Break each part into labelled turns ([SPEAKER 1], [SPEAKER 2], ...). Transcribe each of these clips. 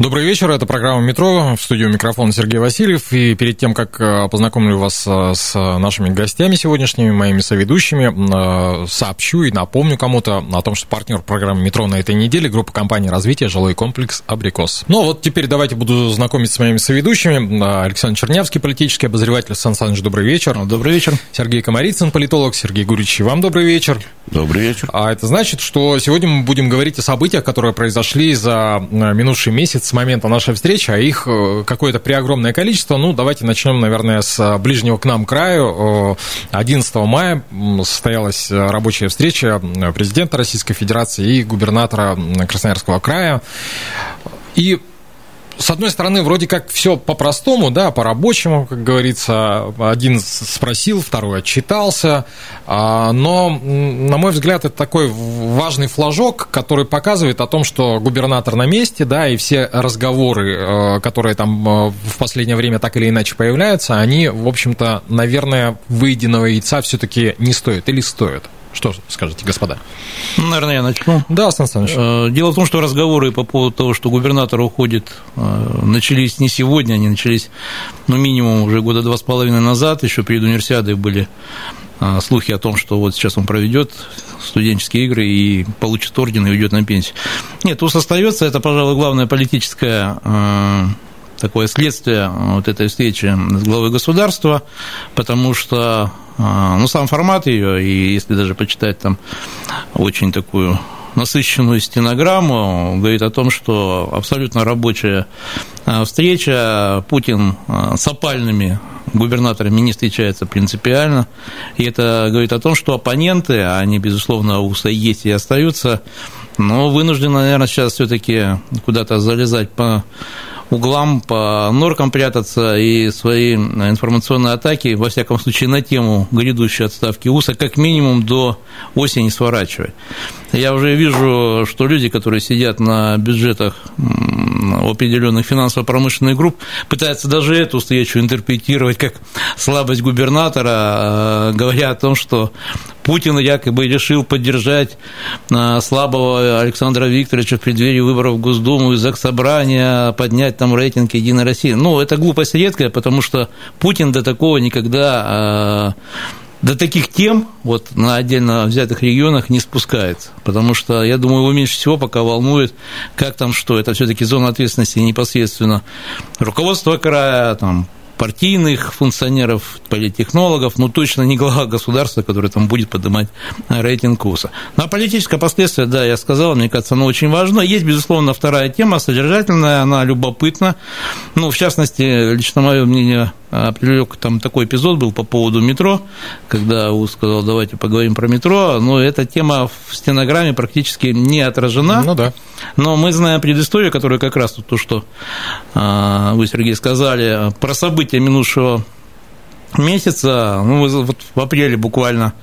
[SPEAKER 1] Добрый вечер, это программа «Метро», в студию микрофон Сергей Васильев, и перед тем, как э, познакомлю вас э, с нашими гостями сегодняшними, моими соведущими, э, сообщу и напомню кому-то о том, что партнер программы «Метро» на этой неделе – группа компании развития «Жилой комплекс Абрикос». Ну, вот теперь давайте буду знакомить с моими соведущими. Александр Чернявский, политический обозреватель. Сан Саныч, добрый вечер.
[SPEAKER 2] Добрый вечер.
[SPEAKER 1] Сергей Комарицын, политолог. Сергей Гурич, вам добрый вечер.
[SPEAKER 2] Добрый вечер.
[SPEAKER 1] А это значит, что сегодня мы будем говорить о событиях, которые произошли за минувший месяц с момента нашей встречи, а их э, какое-то преогромное количество. Ну, давайте начнем, наверное, с ближнего к нам краю. 11 мая состоялась рабочая встреча президента Российской Федерации и губернатора Красноярского края. И с одной стороны, вроде как все по-простому, да, по-рабочему, как говорится. Один спросил, второй отчитался. А, но, на мой взгляд, это такой важный флажок, который показывает о том, что губернатор на месте, да, и все разговоры, э, которые там э, в последнее время так или иначе появляются, они, в общем-то, наверное, выеденного яйца все-таки не стоят или стоят. Что скажете, господа?
[SPEAKER 2] Ну, наверное, я начну.
[SPEAKER 1] Да, Сан Саныч.
[SPEAKER 2] Э, дело в том, что разговоры по поводу того, что губернатор уходит, э, начались не сегодня, они начались, ну, минимум уже года два с половиной назад, еще перед универсиадой были э, слухи о том, что вот сейчас он проведет студенческие игры и получит орден и уйдет на пенсию. Нет, ус остается, это, пожалуй, главное политическое такое следствие вот этой встречи с главой государства, потому что а, ну, сам формат ее, и если даже почитать там очень такую насыщенную стенограмму, говорит о том, что абсолютно рабочая а, встреча, Путин а, с опальными губернаторами не встречается принципиально, и это говорит о том, что оппоненты, они, безусловно, у есть и остаются, но вынуждены, наверное, сейчас все таки куда-то залезать по углам, по норкам прятаться и свои информационные атаки, во всяком случае, на тему грядущей отставки УСа, как минимум до осени сворачивать. Я уже вижу, что люди, которые сидят на бюджетах определенных финансово-промышленных групп, пытаются даже эту встречу интерпретировать как слабость губернатора, а, говоря о том, что Путин якобы решил поддержать а, слабого Александра Викторовича в преддверии выборов в Госдуму и Заксобрания, поднять там рейтинг Единой России. Ну, это глупость редкая, потому что Путин до такого никогда а, до таких тем вот на отдельно взятых регионах не спускается, потому что, я думаю, его меньше всего пока волнует, как там что, это все таки зона ответственности непосредственно руководство края, там, партийных функционеров, политтехнологов, но точно не глава государства, который там будет поднимать рейтинг курса. Ну, а политическое последствие, да, я сказал, мне кажется, оно очень важно. Есть, безусловно, вторая тема, содержательная, она любопытна. Ну, в частности, лично мое мнение привлек там такой эпизод был по поводу метро, когда УЗ сказал, давайте поговорим про метро, но эта тема в стенограмме практически не отражена.
[SPEAKER 1] Ну да.
[SPEAKER 2] Но мы знаем предысторию, которая как раз то, что а, вы, Сергей, сказали, про события минувшего месяца, ну, вот в апреле буквально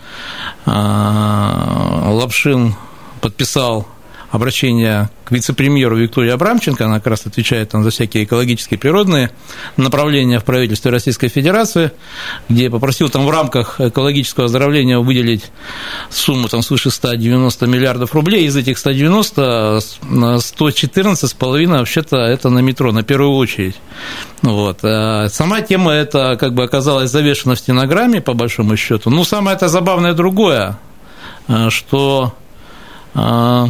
[SPEAKER 2] а, Лапшин подписал обращение к вице-премьеру Виктории Абрамченко, она как раз отвечает там, за всякие экологические природные направления в правительстве Российской Федерации, где попросил там в рамках экологического оздоровления выделить сумму там, свыше 190 миллиардов рублей, из этих 190 114,5 вообще-то это на метро, на первую очередь. Вот. А сама тема эта как бы оказалась завешена в стенограмме, по большому счету. Ну, самое это забавное другое, что а, а,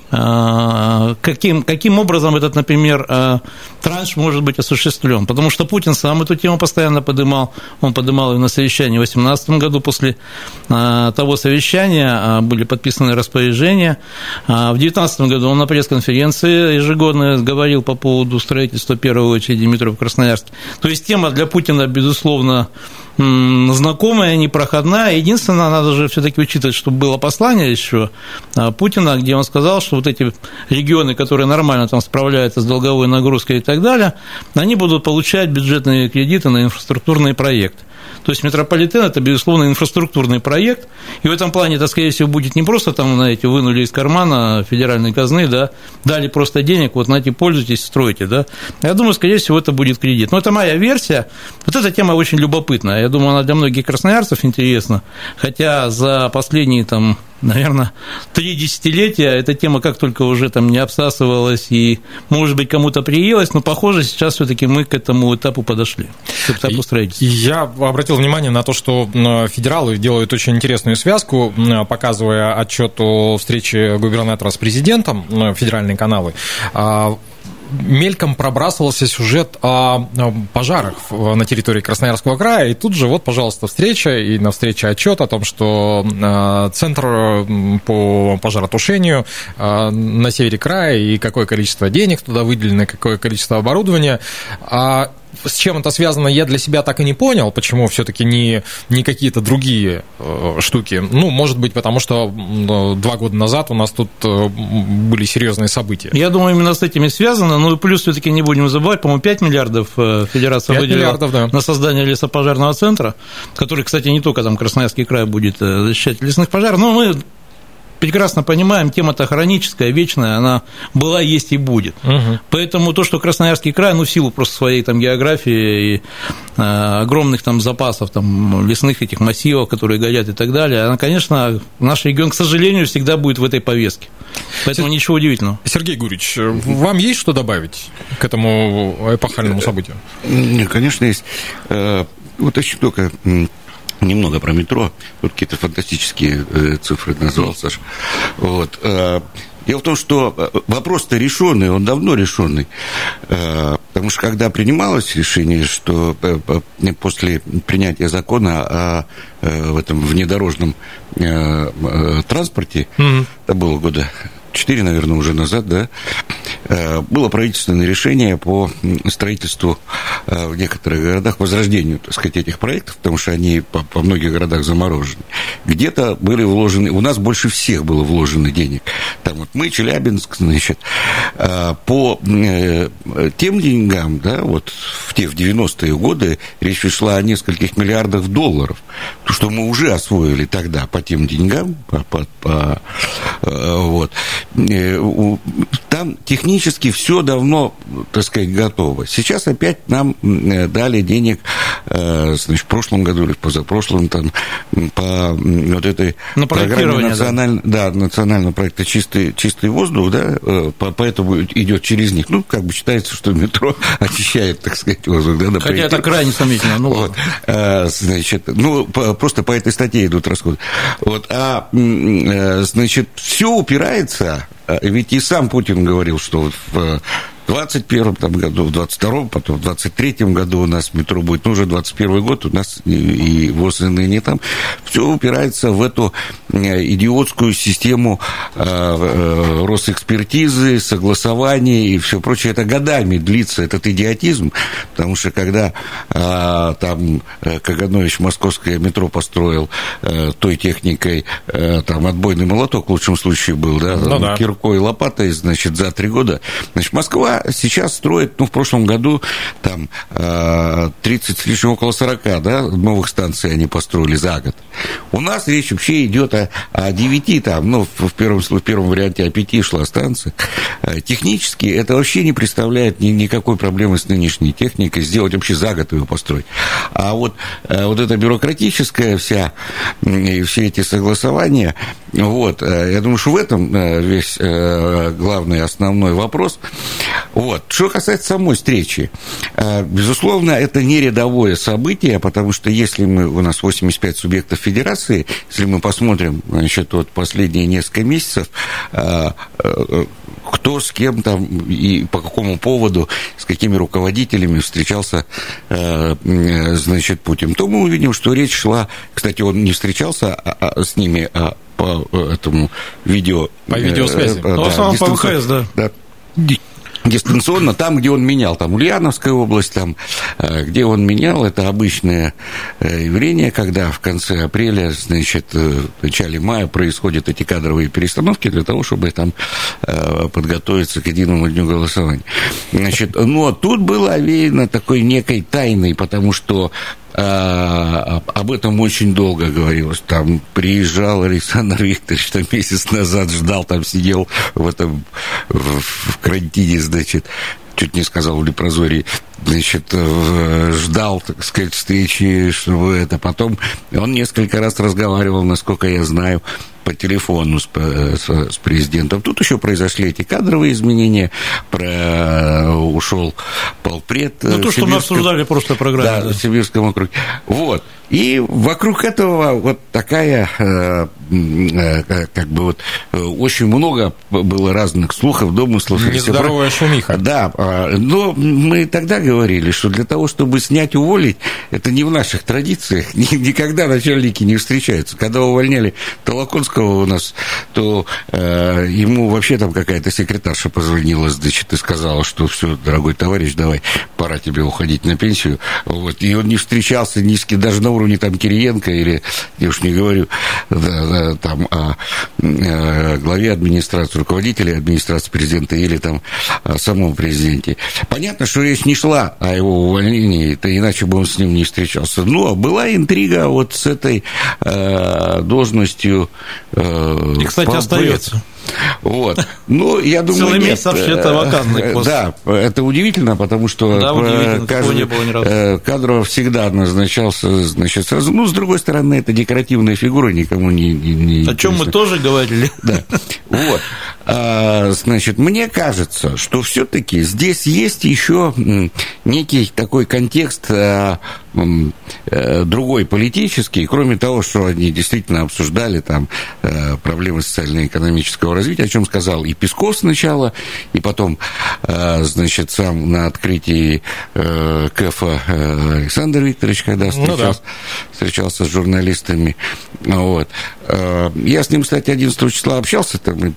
[SPEAKER 2] каким, каким образом этот, например, а, транш может быть осуществлен. Потому что Путин сам эту тему постоянно поднимал. Он поднимал ее на совещании в 2018 году. После а, того совещания были подписаны распоряжения. В 2019 году он на пресс-конференции ежегодно говорил по поводу строительства первой очереди метро в Красноярске. То есть тема для Путина, безусловно, знакомая, непроходная. Единственное, надо же все-таки учитывать, что было послание еще Путина, где он сказал, что вот эти регионы, которые нормально там справляются с долговой нагрузкой и так далее, они будут получать бюджетные кредиты на инфраструктурный проект. То есть метрополитен – это, безусловно, инфраструктурный проект, и в этом плане это, скорее всего, будет не просто там, знаете, вынули из кармана федеральной казны, да, дали просто денег, вот, знаете, пользуйтесь, стройте, да. Я думаю, скорее всего, это будет кредит. Но это моя версия. Вот эта тема очень любопытная. Я думаю, она для многих красноярцев интересна, хотя за последние там наверное, три десятилетия эта тема как только уже там не обсасывалась и, может быть, кому-то приелась, но, похоже, сейчас все таки мы к этому этапу подошли, к этапу строительства.
[SPEAKER 1] Я обратил внимание на то, что федералы делают очень интересную связку, показывая отчет о встрече губернатора с президентом, федеральные каналы а, мельком пробрасывался сюжет о пожарах на территории Красноярского края, и тут же вот, пожалуйста, встреча, и на встрече отчет о том, что а, Центр по пожаротушению а, на севере края, и какое количество денег туда выделено, какое количество оборудования. С чем это связано, я для себя так и не понял, почему все-таки не, не какие-то другие э, штуки. Ну, может быть, потому что два года назад у нас тут э, были серьезные события.
[SPEAKER 2] Я думаю, именно с этими связано. Ну и плюс все-таки не будем забывать, по-моему, 5 миллиардов э, Федерация выделила миллиардов, да. на создание лесопожарного центра, который, кстати, не только там Красноярский край будет защищать лесных пожаров, но мы прекрасно понимаем, тема-то хроническая, вечная, она была, есть и будет. Угу. Поэтому то, что Красноярский край, ну, в силу просто своей там географии и э, огромных там запасов там лесных этих массивов, которые горят и так далее, она, конечно, наш регион, к сожалению, всегда будет в этой повестке. Поэтому Сергей, ничего удивительного.
[SPEAKER 1] Сергей Гурич, вам есть что добавить к этому эпохальному событию?
[SPEAKER 3] Нет, конечно, есть. Э, вот еще только немного про метро. Тут какие-то фантастические э, цифры назвал Саша. Вот. Э, дело в том, что э, вопрос-то решенный, он давно решенный. Потому что когда принималось решение, что после принятия закона о в этом внедорожном транспорте, mm-hmm. это было года четыре, наверное, уже назад, да, э, было правительственное решение по строительству э, в некоторых городах, возрождению, так сказать, этих проектов, потому что они по, по многих городах заморожены. Где-то были вложены, у нас больше всех было вложено денег. Там вот мы, Челябинск, значит, э, по тем деньгам, да, вот в те, в 90-е годы речь шла о нескольких миллиардах долларов, то, что мы уже освоили тогда по тем деньгам, по, по, по, вот, Э, там технически все давно, так сказать, готово. Сейчас опять нам э, дали денег, э, значит, в прошлом году или позапрошлом, там, по вот этой
[SPEAKER 2] На программе
[SPEAKER 3] националь... да. да, национального проекта «Чистый, чистый воздух», да, поэтому идет через них. Ну, как бы считается, что метро очищает, так сказать, воздух. Да,
[SPEAKER 2] Хотя это крайне сомнительно. Ну, вот.
[SPEAKER 3] Значит, ну, просто по этой статье идут расходы. Вот, а, значит, все упирается ведь и сам Путин говорил, что в 21 там, году, в 22 потом в 23 году у нас метро будет, ну, уже 21 год, у нас и, и ВОЗ, и ныне там, все упирается в эту э, идиотскую систему э, э, Росэкспертизы, согласования и все прочее. Это годами длится этот идиотизм, потому что когда э, там э, Каганович московское метро построил э, той техникой, э, там отбойный молоток в лучшем случае был, да, ну, да. киркой и лопатой, значит, за три года, значит, Москва сейчас строит, ну, в прошлом году там 30 с лишним, около 40, да, новых станций они построили за год. У нас речь вообще идет о, о 9, там, ну, в первом, в первом варианте о 5 шла станция. Э, технически это вообще не представляет ни, никакой проблемы с нынешней техникой, сделать вообще за год его построить. А вот, э, вот эта бюрократическая вся, и все эти согласования, вот, э, я думаю, что в этом весь главный основной вопрос. Вот. Что касается самой встречи, э, безусловно, это не рядовое событие, потому что если мы, у нас 85 субъектов федерации, если мы посмотрим, значит, вот последние несколько месяцев, э, э, кто с кем там и по какому поводу, с какими руководителями встречался, значит, Путин, то мы увидим, что речь шла, кстати, он не встречался а, а, с ними, а по этому видео...
[SPEAKER 1] По видеосвязи.
[SPEAKER 2] Э, да, в основном по ВХС, да. да
[SPEAKER 3] дистанционно, там, где он менял, там Ульяновская область, там, э, где он менял, это обычное э, явление, когда в конце апреля, значит, э, в начале мая происходят эти кадровые перестановки для того, чтобы там подготовиться к единому дню голосования. Значит, но тут было овеяно такой некой тайной, потому что а, об этом очень долго говорилось. Там приезжал Александр Викторович, там месяц назад ждал, там сидел в этом в, в карантине, значит, чуть не сказал в Лепрозории, значит, э, ждал, так сказать, встречи, чтобы это. Потом он несколько раз разговаривал, насколько я знаю, по телефону с, с, с президентом. Тут еще произошли эти кадровые изменения, про, э, ушел полпред.
[SPEAKER 2] Ну, то, что мы обсуждали в прошлой программе.
[SPEAKER 3] Да, да. в Сибирском округе. Вот. И вокруг этого вот такая, э, э, как бы вот, очень много было разных слухов, домыслов.
[SPEAKER 1] Нездоровая шумиха.
[SPEAKER 3] Да, а, но мы тогда говорили, что для того, чтобы снять, уволить, это не в наших традициях, никогда начальники не встречаются. Когда увольняли Толоконского у нас, то э, ему вообще там какая-то секретарша позвонила, значит, и сказала, что все, дорогой товарищ, давай, пора тебе уходить на пенсию. Вот. И он не встречался ни с кем, даже на уровне там Кириенко или, я уж не говорю, да, да, там о, о главе администрации, руководителя администрации президента или там о самом президенте. Понятно, что речь не шла о его увольнении, то иначе бы он с ним не встречался. Но была интрига вот с этой э, должностью.
[SPEAKER 2] Э, И, кстати, остается.
[SPEAKER 3] Вот. Ну, я думаю,
[SPEAKER 2] Целый месяц вообще это вакантный
[SPEAKER 3] пост. Да, это удивительно, потому что
[SPEAKER 2] да, удивительно, каждый, не было ни разу. Э,
[SPEAKER 3] Кадров всегда назначался, значит, сразу. Ну, с другой стороны, это декоративная фигура, никому не... не, не
[SPEAKER 2] О чем мы тоже говорили.
[SPEAKER 3] Да. Вот. А, значит, мне кажется, что все-таки здесь есть еще некий такой контекст а, э, другой политический, кроме того, что они действительно обсуждали там э, проблемы социально-экономического развития, о чем сказал и Песков сначала, и потом, э, значит, сам на открытии КЭФа Александр Викторович, когда встречался, ну, да. встречался с журналистами. Вот. Я с ним, кстати, 11 числа общался, там,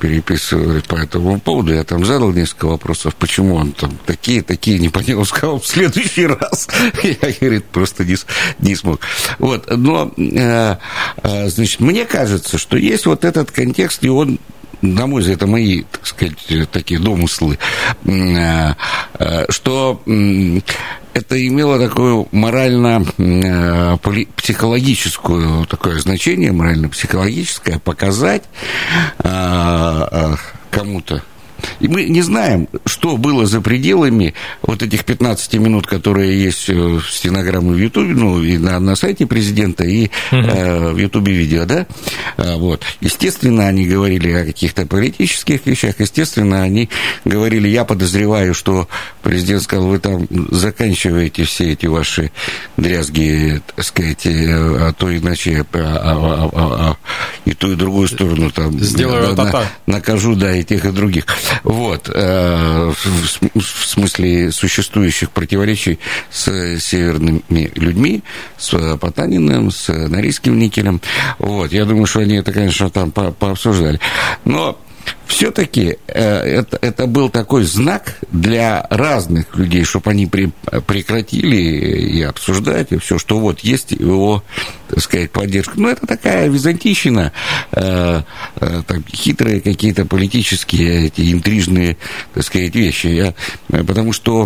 [SPEAKER 3] переписывали по этому поводу, я там задал несколько вопросов, почему он там такие-такие не понял, он сказал, в следующий раз я, говорит, просто не, не смог. Вот, но, э, э, значит, мне кажется, что есть вот этот контекст, и он на мой взгляд, это мои, так сказать, такие домыслы, э, что это имело такое морально-психологическое такое значение, морально-психологическое, показать кому-то и мы не знаем, что было за пределами вот этих 15 минут, которые есть э, в стенограмме в Ютубе, ну, и на, на сайте президента, и э, в Ютубе видео, да? А, вот. Естественно, они говорили о каких-то политических вещах, естественно, они говорили, я подозреваю, что президент сказал, вы там заканчиваете все эти ваши дрязги, так сказать, э, а то иначе а, а, а, а, и ту, и другую сторону там
[SPEAKER 1] Сделаю
[SPEAKER 3] на, на, накажу, да, и тех, и других. Вот, э, в смысле существующих противоречий с северными людьми, с Потаниным, с Норильским никелем. Вот, я думаю, что они это, конечно, там по пообсуждали. Но все-таки э, это, это был такой знак для разных людей, чтобы они при, прекратили и обсуждать, и все, что вот есть его, так сказать, поддержка. Ну, это такая византийщина, э, э, там, хитрые какие-то политические, эти интрижные, так сказать, вещи. Я, потому что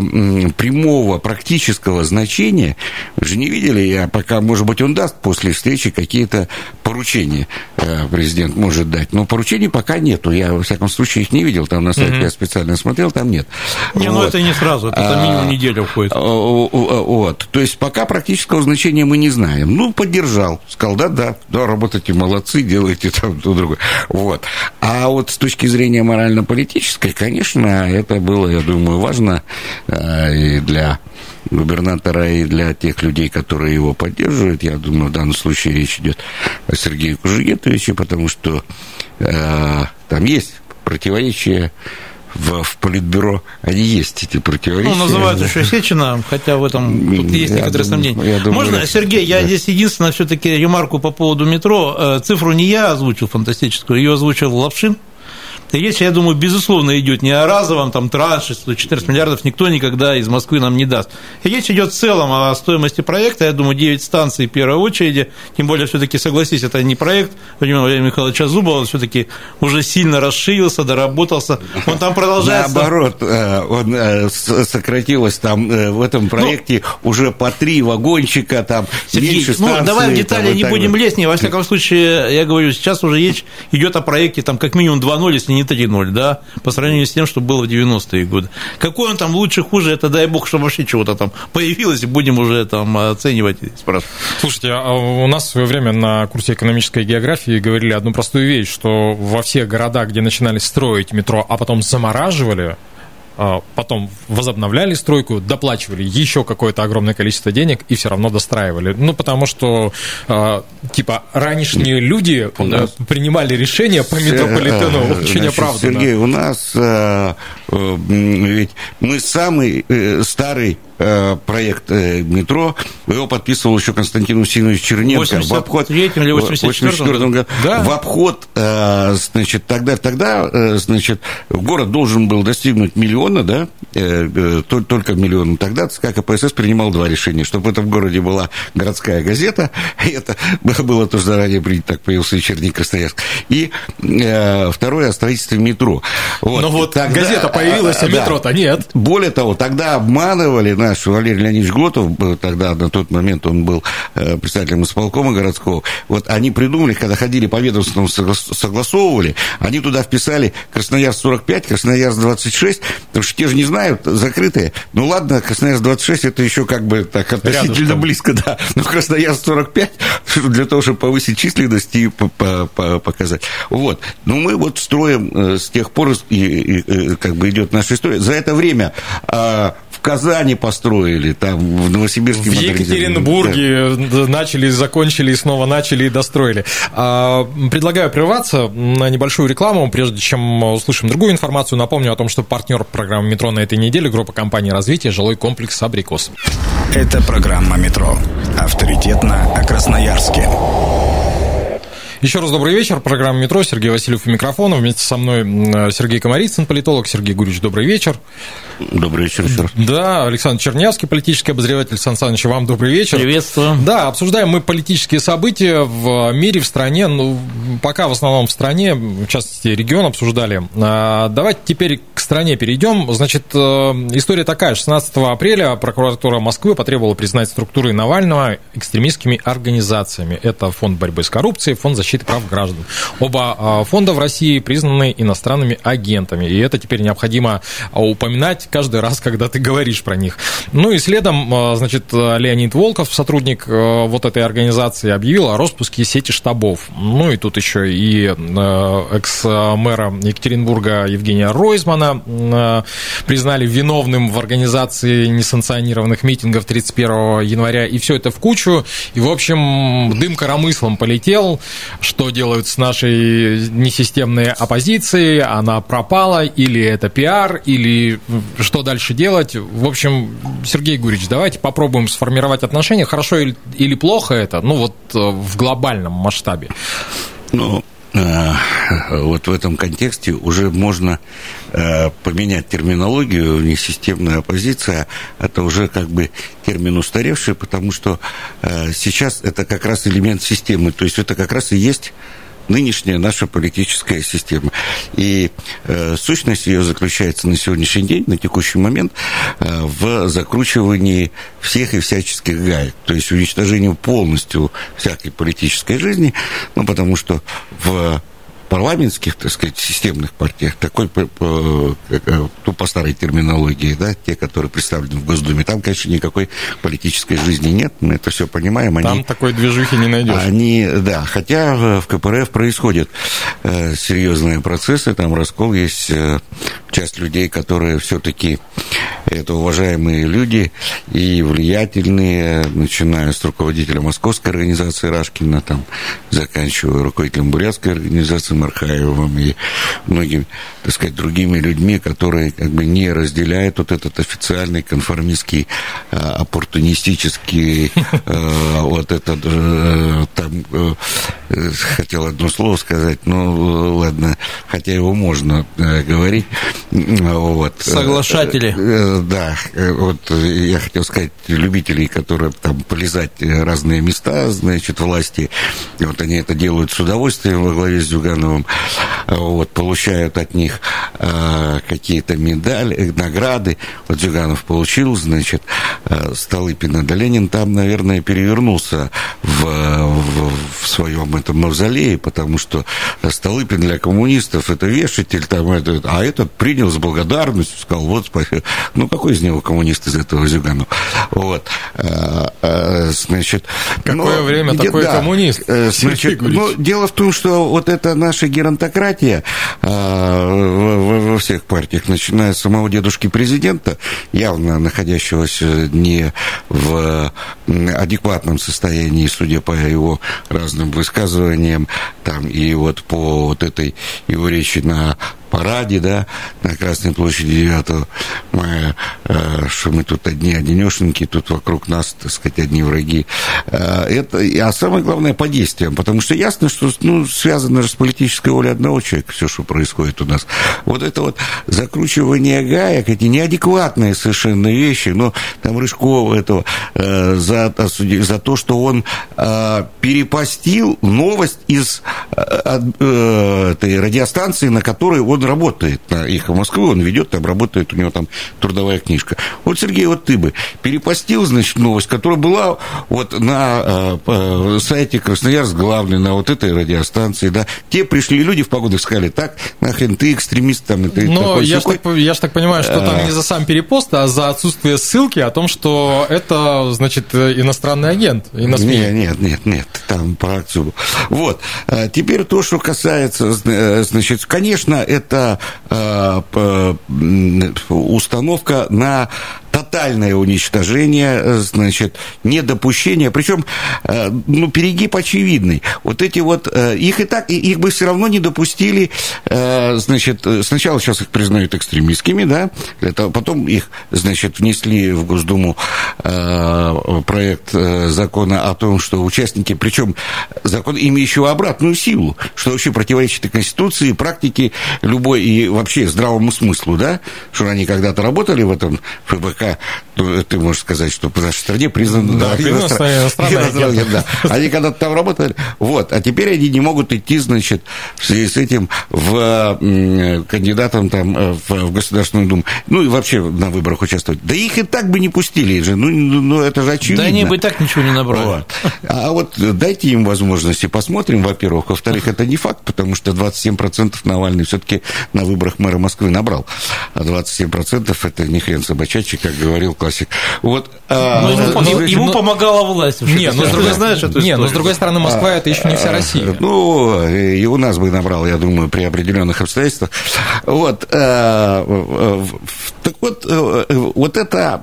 [SPEAKER 3] прямого практического значения, вы же не видели, я пока, может быть, он даст после встречи какие-то поручения, э, президент может дать, но поручений пока нету. Я, во всяком случае, их не видел, там на сайте mm-hmm. я специально смотрел, там нет.
[SPEAKER 2] Не, ну, вот. ну это не сразу, это а, минимум неделя уходит. А,
[SPEAKER 3] вот, то есть пока практического значения мы не знаем. Ну, поддержал, сказал, да, да, да, работайте, молодцы, делайте там то другое. Вот. А вот с точки зрения морально-политической, конечно, это было, я думаю, важно а, и для губернатора и для тех людей, которые его поддерживают. Я думаю, в данном случае речь идет о Сергее Кужугетовиче, потому что э, там есть противоречия в, в политбюро, они есть, эти противоречия.
[SPEAKER 2] Ну, называют еще Сечина, хотя в этом тут есть я некоторые думаю, сомнения. Думаю, Можно, это... Сергей, я да. здесь единственное все-таки ремарку по поводу метро. Э, цифру не я озвучил фантастическую, ее озвучил Лапшин речь, я думаю, безусловно, идет не о разовом там транше, 114 миллиардов никто никогда из Москвы нам не даст. речь идет в целом о стоимости проекта, я думаю, 9 станций в первой очереди, тем более, все-таки, согласись, это не проект Владимира Михайловича Зубова, он все-таки уже сильно расширился, доработался, он там продолжается...
[SPEAKER 3] Наоборот, э, он э, сократилось там э, в этом проекте ну, уже по три вагончика, там
[SPEAKER 2] Сергей, меньше станции. Ну, давай в детали там, не будем лезть, не, во всяком случае, я говорю, сейчас уже речь идет о проекте там как минимум 2.0, если не 3.0, да, по сравнению с тем, что было в 90-е годы. Какой он там лучше, хуже, это дай бог, что вообще чего-то там появилось, и будем уже там оценивать спрашивать.
[SPEAKER 1] Слушайте, а у нас в свое время на курсе экономической географии говорили одну простую вещь, что во всех городах, где начинали строить метро, а потом замораживали, потом возобновляли стройку, доплачивали еще какое-то огромное количество денег и все равно достраивали. Ну, потому что, а, типа, ранешние люди нас... принимали решения по метрополитену
[SPEAKER 3] э, очень оправданно. Сергей, у нас э, э, ведь мы самый старый проект метро, его подписывал еще Константин Усинович Черненко
[SPEAKER 2] в обход, или 84 году.
[SPEAKER 3] Да. В обход, значит, тогда, тогда, значит, город должен был достигнуть миллион миллиона, да, э, э, только миллион. Тогда ЦК КПСС принимал два решения, чтобы в этом городе была городская газета, и это было тоже заранее принято, так появился вечерний Красноярск, и э, второе о строительстве метро.
[SPEAKER 1] Вот. Но вот тогда, газета появилась, а, метро-то нет.
[SPEAKER 3] Более того, тогда обманывали наш Валерий Леонидович Глотов, тогда на тот момент он был председателем исполкома городского, вот они придумали, когда ходили по ведомствам, согласовывали, они туда вписали Красноярск 45, Красноярск 26, Потому что те же не знают, закрытые. Ну ладно, Красноярск 26 это еще как бы так относительно Рядышком. близко, да. Но Красноярск 45 для того, чтобы повысить численность и показать. Вот. Но мы вот строим э, с тех пор, и, и, и как бы идет наша история. За это время а, Казани построили, там в Новосибирске.
[SPEAKER 1] В Екатеринбурге да. начали, закончили, и снова начали и достроили. А, предлагаю прерваться на небольшую рекламу, прежде чем услышим другую информацию. Напомню о том, что партнер программы «Метро» на этой неделе группа компании развития «Жилой комплекс Абрикос».
[SPEAKER 4] Это программа «Метро». Авторитетно о Красноярске.
[SPEAKER 1] Еще раз добрый вечер. Программа «Метро». Сергей Васильев у микрофона. Вместе со мной Сергей Комарицын, политолог. Сергей Гурич, добрый вечер.
[SPEAKER 3] Добрый вечер еще
[SPEAKER 1] Да, Александр Чернявский, политический обозреватель. Сан Саныч, вам добрый вечер.
[SPEAKER 2] Приветствую.
[SPEAKER 1] Да, обсуждаем мы политические события в мире, в стране. Ну, пока в основном в стране, в частности, регион обсуждали. А, давайте теперь стране перейдем. Значит, э, история такая. 16 апреля прокуратура Москвы потребовала признать структуры Навального экстремистскими организациями. Это Фонд борьбы с коррупцией, Фонд защиты прав граждан. Оба а, фонда в России признаны иностранными агентами. И это теперь необходимо упоминать каждый раз, когда ты говоришь про них. Ну и следом, э, значит, Леонид Волков, сотрудник э, вот этой организации, объявил о распуске сети штабов. Ну и тут еще и э, экс-мэра Екатеринбурга Евгения Ройзмана признали виновным в организации несанкционированных митингов 31 января. И все это в кучу. И, в общем, дым коромыслом полетел. Что делают с нашей несистемной оппозицией? Она пропала? Или это пиар? Или что дальше делать. В общем, Сергей Гурич, давайте попробуем сформировать отношения, хорошо или плохо это, ну вот э, в глобальном масштабе.
[SPEAKER 3] Ну, э, вот в этом контексте уже можно э, поменять терминологию, несистемная оппозиция, это уже как бы термин устаревший, потому что сейчас это как раз элемент системы, то есть это как раз и есть нынешняя наша политическая система. И э, сущность ее заключается на сегодняшний день, на текущий момент, э, в закручивании всех и всяческих гаек, то есть уничтожению полностью всякой политической жизни, ну, потому что в парламентских, так сказать, системных партиях, такой, ну, по старой терминологии, да, те, которые представлены в Госдуме, там, конечно, никакой политической жизни нет, мы это все понимаем.
[SPEAKER 1] Они, там такой движухи не найдешь.
[SPEAKER 3] Они, да, хотя в КПРФ происходят э, серьезные процессы, там раскол есть часть людей, которые все-таки это уважаемые люди и влиятельные, начиная с руководителя московской организации Рашкина, там, заканчивая руководителем бурятской организации Мархаевым и многими, так сказать, другими людьми, которые как бы не разделяют вот этот официальный конформистский, а, оппортунистический, а, вот этот э, там э, хотел одно слово сказать, но ладно, хотя его можно говорить. Вот.
[SPEAKER 2] Соглашатели.
[SPEAKER 3] Да, вот я хотел сказать, любителей, которые там полезать разные места, значит, власти, вот они это делают с удовольствием во главе с Зюгановым, вот, получают от них какие-то медали, награды. Вот Зюганов получил, значит, Столыпина, да Ленин там, наверное, перевернулся в, в, в своем этом мавзолее, потому что Столыпин для коммунистов это вешатель, там, это, а этот принял с благодарностью, сказал, вот, спасибо. Ну, какой из него коммунист из этого Зюганова? Вот. А, а, значит,
[SPEAKER 1] Какое но, время где, такой да, коммунист?
[SPEAKER 3] Э, значит, ну, дело в том, что вот эта наша геронтократия а, во всех партиях, начиная с самого дедушки президента, явно находящегося не в адекватном состоянии, судя по его разным высказываниям, там, и вот по вот этой его речи на параде, да, на Красной площади 9 мая, э, что мы тут одни одинешеньки, тут вокруг нас, так сказать, одни враги. Э, это, а самое главное, по действиям, потому что ясно, что ну, связано же с политической волей одного человека все, что происходит у нас. Вот это вот закручивание гаек, эти неадекватные совершенно вещи, но там Рыжкова этого э, за, за то, что он перепостил новость из этой радиостанции, на которой он работает на «Эхо Москвы», он ведет, там работает, у него там трудовая книжка. Вот, Сергей, вот ты бы перепостил, значит, новость, которая была вот на э, сайте Красноярск главный, на вот этой радиостанции, да, те пришли люди в погоду сказали, так, нахрен ты экстремист там, и ты
[SPEAKER 1] Но такой, я ж, так, я ж так понимаю, что там не за сам перепост, а за отсутствие ссылки о том, что это, значит, иностранный агент.
[SPEAKER 3] Нет, нет, нет, нет, там по акцию. Вот. А теперь то, что касается, э, значит, конечно, это это э, установка на тотальное уничтожение, э, значит, недопущение, причем, э, ну, перегиб очевидный. Вот эти вот, э, их и так, их бы все равно не допустили, значит, сначала сейчас их признают экстремистскими, да, потом их, значит, внесли в Госдуму проект закона о том, что участники, причем закон, имеющего обратную силу, что вообще противоречит и Конституции, и практике любой, и вообще здравому смыслу, да, что они когда-то работали в этом ФБК, пока, ну, ты можешь сказать, что в нашей стране признаны
[SPEAKER 1] да, да, иностранные
[SPEAKER 3] да. Они когда-то там работали, вот, а теперь они не могут идти, значит, в связи с этим в кандидатом там э, в, в Государственную Думу, ну и вообще на выборах участвовать. Да их и так бы не пустили же, ну, ну, ну это же очевидно.
[SPEAKER 2] Да они бы и так ничего не набрали.
[SPEAKER 3] Вот. А вот дайте им возможности, посмотрим, во-первых. Во-вторых, это не факт, потому что 27% Навальный все-таки на выборах мэра Москвы набрал. А 27% это не хрен собачачий, как говорил классик. Вот,
[SPEAKER 2] а, но ему, но, ему но, помогала власть.
[SPEAKER 1] Не, но с другой, знаешь эту не, но с другой стороны, Москва а, это еще не вся Россия.
[SPEAKER 3] Ну, и у нас бы набрал, я думаю, при определенных обстоятельствах. Вот, а, так вот, э, вот это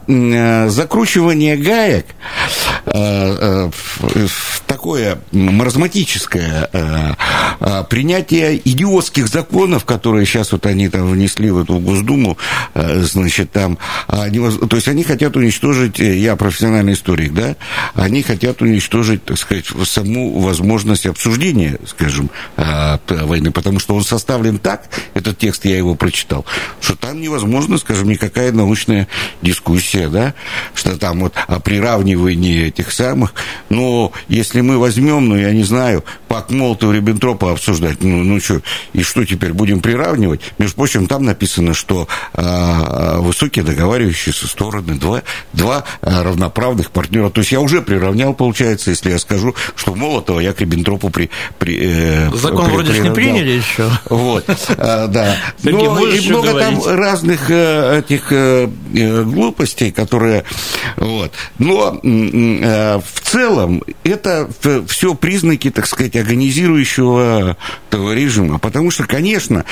[SPEAKER 3] закручивание гаек, такое маразматическое принятие идиотских законов, которые сейчас вот они там внесли в эту Госдуму, значит, там то есть они хотят уничтожить, э, я профессиональный историк, да, они хотят уничтожить, так сказать, саму возможность обсуждения, скажем, а, войны, потому что он составлен так, этот текст, я его прочитал, что там невозможно, скажем, никакая научная дискуссия, да, что там вот о приравнивании этих самых, но если мы возьмем, ну, я не знаю, Пак Молотова, Риббентропа обсуждать, ну, ну что, и что теперь, будем приравнивать? Между прочим, там написано, что а, высокие договаривающиеся стороны, два, два а, равноправных партнера. То есть я уже приравнял, получается, если я скажу, что Молотова я к Риббентропу при, при,
[SPEAKER 2] э, Закон при, вроде же не приняли еще.
[SPEAKER 3] Вот, а, да. Но и много там разных э, этих э, глупостей, которые... Вот. Но в целом это все признаки, так сказать, агонизирующего того режима. Потому что, конечно,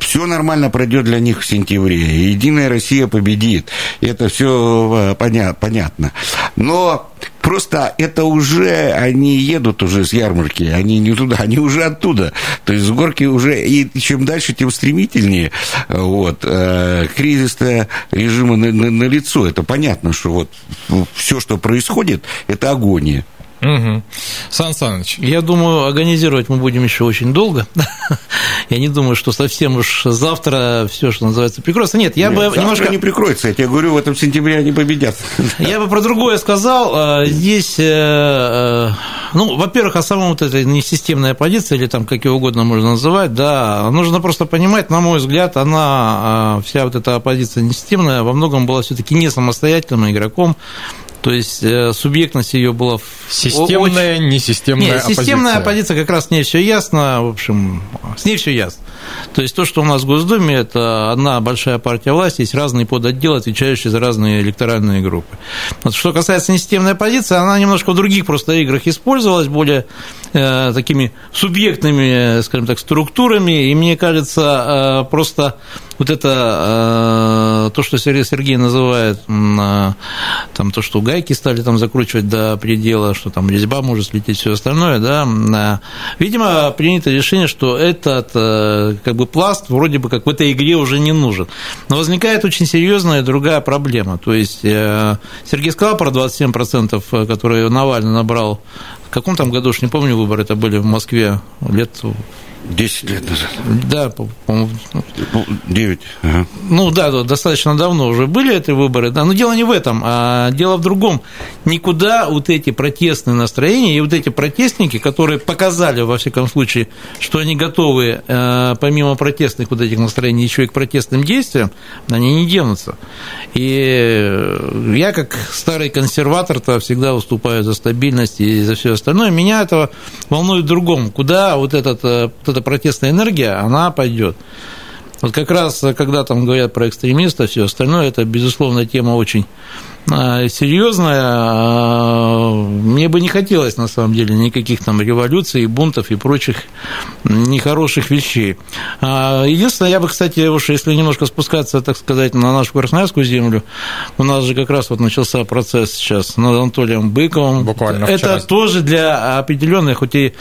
[SPEAKER 3] все нормально пройдет для них в сентябре. Единая Россия победит. Это все э, понятно. Но просто это уже, они едут уже с ярмарки, они не туда, они уже оттуда. То есть с горки уже, и чем дальше, тем стремительнее. Вот. Э, кризис режима на, на, на лицо. Это понятно, что вот все, что происходит, это агония.
[SPEAKER 1] Угу. Сан Саныч.
[SPEAKER 2] Я думаю, организировать мы будем еще очень долго. Я не думаю, что совсем уж завтра все, что называется, прикроется. Нет, я Нет,
[SPEAKER 3] бы немножко... не прикроется, я тебе говорю, в этом сентябре они победят.
[SPEAKER 2] Я бы про другое сказал. А, здесь, э, э, ну, во-первых, о самом вот этой несистемной оппозиции, или там как ее угодно можно называть, да, нужно просто понимать, на мой взгляд, она, а, вся вот эта оппозиция несистемная, во многом была все-таки не самостоятельным игроком, то есть э, субъектность ее была
[SPEAKER 1] системная, очень... несистемная Нет,
[SPEAKER 2] оппозиция. Системная оппозиция как раз с ней все ясно, в общем, с ней все ясно. То есть то, что у нас в Госдуме, это одна большая партия власти, есть разные подотделы, отвечающие за разные электоральные группы. Вот, что касается несистемной оппозиции, она немножко в других просто играх использовалась, более э, такими субъектными, скажем так, структурами, и мне кажется, э, просто вот это э, то, что Сергей называет, э, там, то, что гайки стали там закручивать до предела, что там резьба может слететь, все остальное, да, э, видимо, принято решение, что этот как бы пласт вроде бы как в этой игре уже не нужен. Но возникает очень серьезная другая проблема. То есть Сергей сказал про 27%, которые Навальный набрал в каком там году, уж не помню, выборы это были в Москве лет
[SPEAKER 3] 10 лет назад.
[SPEAKER 2] Да, по-моему.
[SPEAKER 3] 9.
[SPEAKER 2] Ага. Ну да, достаточно давно уже были эти выборы, да, но дело не в этом, а дело в другом. Никуда вот эти протестные настроения и вот эти протестники, которые показали, во всяком случае, что они готовы, э, помимо протестных вот этих настроений, еще и к протестным действиям, они не денутся. И я, как старый консерватор-то, всегда выступаю за стабильность и за все остальное. Меня это волнует в другом. Куда вот этот э, эта протестная энергия, она пойдет. Вот как раз, когда там говорят про экстремистов, все остальное, это, безусловно, тема очень серьезная. А, мне бы не хотелось, на самом деле, никаких там революций, бунтов и прочих нехороших вещей. А, единственное, я бы, кстати, уж если немножко спускаться, так сказать, на нашу Красноярскую землю, у нас же как раз вот начался процесс сейчас над Анатолием Быковым.
[SPEAKER 1] Буквально
[SPEAKER 2] Это вчера. тоже для определенной, хоть и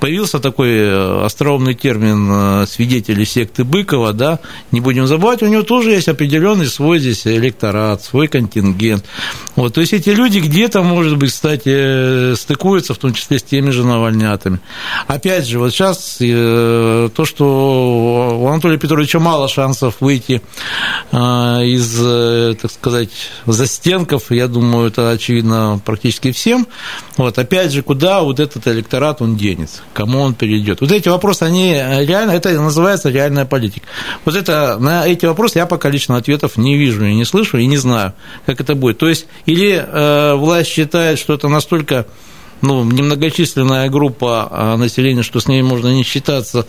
[SPEAKER 2] появился такой э, остроумный термин э, свидетели секты Быкова, да, не будем забывать, у него тоже есть определенный свой здесь электорат, свой контингент. Вот, то есть эти люди где-то, может быть, кстати, стыкуются, в том числе с теми же навальнятами. Опять же, вот сейчас э, то, что у Анатолия Петровича мало шансов выйти из, так сказать, застенков, я думаю, это очевидно практически всем. Вот, опять же, куда вот этот электорат он денется? кому он перейдет. Вот эти вопросы, они реально, это называется реальная политика. Вот это, на эти вопросы я пока лично ответов не вижу и не слышу, и не знаю, как это будет. То есть, или э, власть считает, что это настолько ну, немногочисленная группа а, населения, что с ней можно не считаться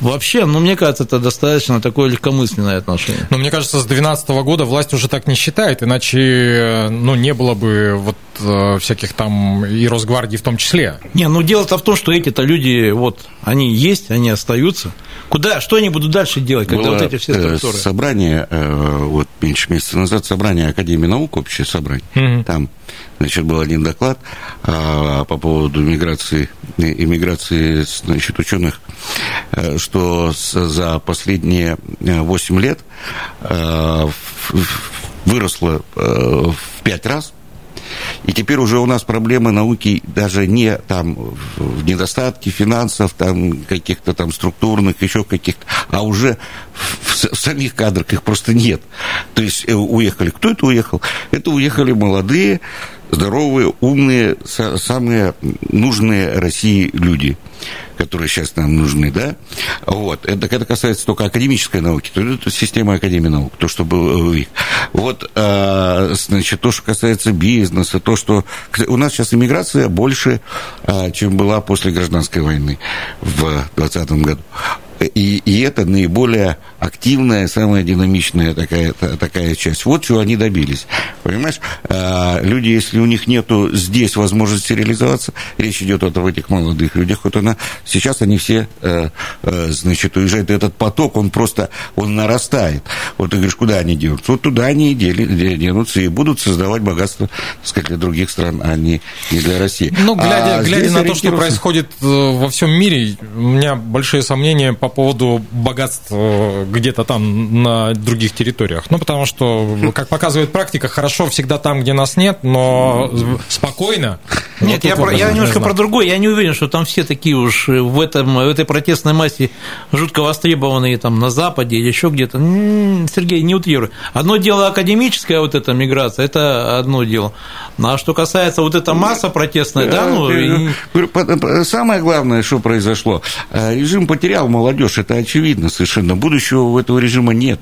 [SPEAKER 2] Вообще, ну, мне кажется, это достаточно такое легкомысленное отношение.
[SPEAKER 1] Но мне кажется, с 2012 года власть уже так не считает, иначе, ну, не было бы вот э, всяких там и Росгвардии в том числе.
[SPEAKER 2] Не, ну, дело-то в том, что эти-то люди, вот, они есть, они остаются. Куда, что они будут дальше делать, когда Было вот эти все
[SPEAKER 3] э, структуры? Собрание, э, вот, меньше месяца назад, собрание Академии наук, общее собрание, угу. там Значит, был один доклад а, по поводу миграции, иммиграции значит, ученых, э, что за последние 8 лет э, выросло э, в 5 раз и теперь уже у нас проблемы науки даже не там в недостатке финансов, там каких-то там структурных, еще каких-то, а уже в, в самих кадрах их просто нет. То есть уехали. Кто это уехал? Это уехали молодые, здоровые, умные, самые нужные России люди, которые сейчас нам нужны, да, вот, это, это касается только академической науки, то это система Академии наук, то, что было у них. Вот, а, значит, то, что касается бизнеса, то, что... У нас сейчас иммиграция больше, а, чем была после гражданской войны в 2020 году. И, и это наиболее активная, самая динамичная такая, такая часть. Вот чего они добились. Понимаешь, а, люди, если у них нету здесь возможности реализоваться, речь идет вот об этих молодых людях, вот она, сейчас они все, э, э, значит, уезжают, этот поток, он просто, он нарастает. Вот ты говоришь, куда они денутся? Вот туда они и денутся, и будут создавать богатство, так сказать, для других стран, а не, не для России.
[SPEAKER 1] Ну, глядя, а глядя на то, что происходит э, во всем мире, у меня большие сомнения по поводу богатств э, где-то там на других территориях. Ну, потому что, как показывает практика, хорошо всегда там, где нас нет, но спокойно
[SPEAKER 2] Нет, я, про, я немножко про другое. Я не уверен, что там все такие уж в, этом, в этой протестной массе жутко востребованные там на Западе или еще где-то. Сергей, не утрируй. Одно дело академическая вот эта миграция, это одно дело. Ну, а что касается вот эта масса протестная, да, ну...
[SPEAKER 3] И... Самое главное, что произошло, э, режим потерял молодежь, это очевидно совершенно. Будущего этого режима нет.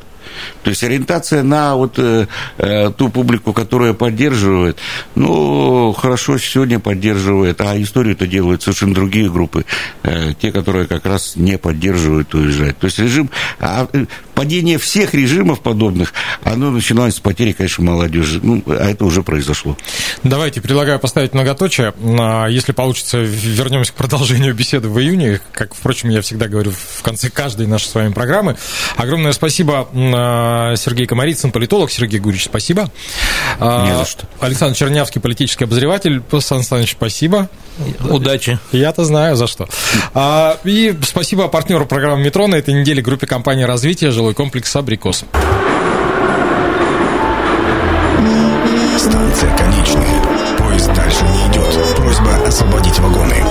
[SPEAKER 3] То есть ориентация на вот э, э, ту публику, которая поддерживает, ну, хорошо сегодня поддерживает, а историю-то делают совершенно другие группы, э, те, которые как раз не поддерживают, уезжать. То есть режим, а, э, падение всех режимов подобных, оно начиналось с потери, конечно, молодежи, ну, а это уже произошло.
[SPEAKER 1] Давайте, предлагаю поставить многоточие. А, если получится, вернемся к продолжению беседы в июне, как, впрочем, я всегда говорю в конце каждой нашей с вами программы. Огромное спасибо Сергей Комарицын, политолог. Сергей Гурич, спасибо.
[SPEAKER 3] А, Не за что.
[SPEAKER 1] Александр Чернявский, политический обозреватель. Сан Саныч, спасибо.
[SPEAKER 2] Удачи.
[SPEAKER 1] Я-то знаю, за что. А, и спасибо партнеру программы «Метро» на этой неделе группе компании развития жилой комплекс «Абрикос».
[SPEAKER 4] Станция конечная. Поезд дальше не идет. Просьба освободить вагоны.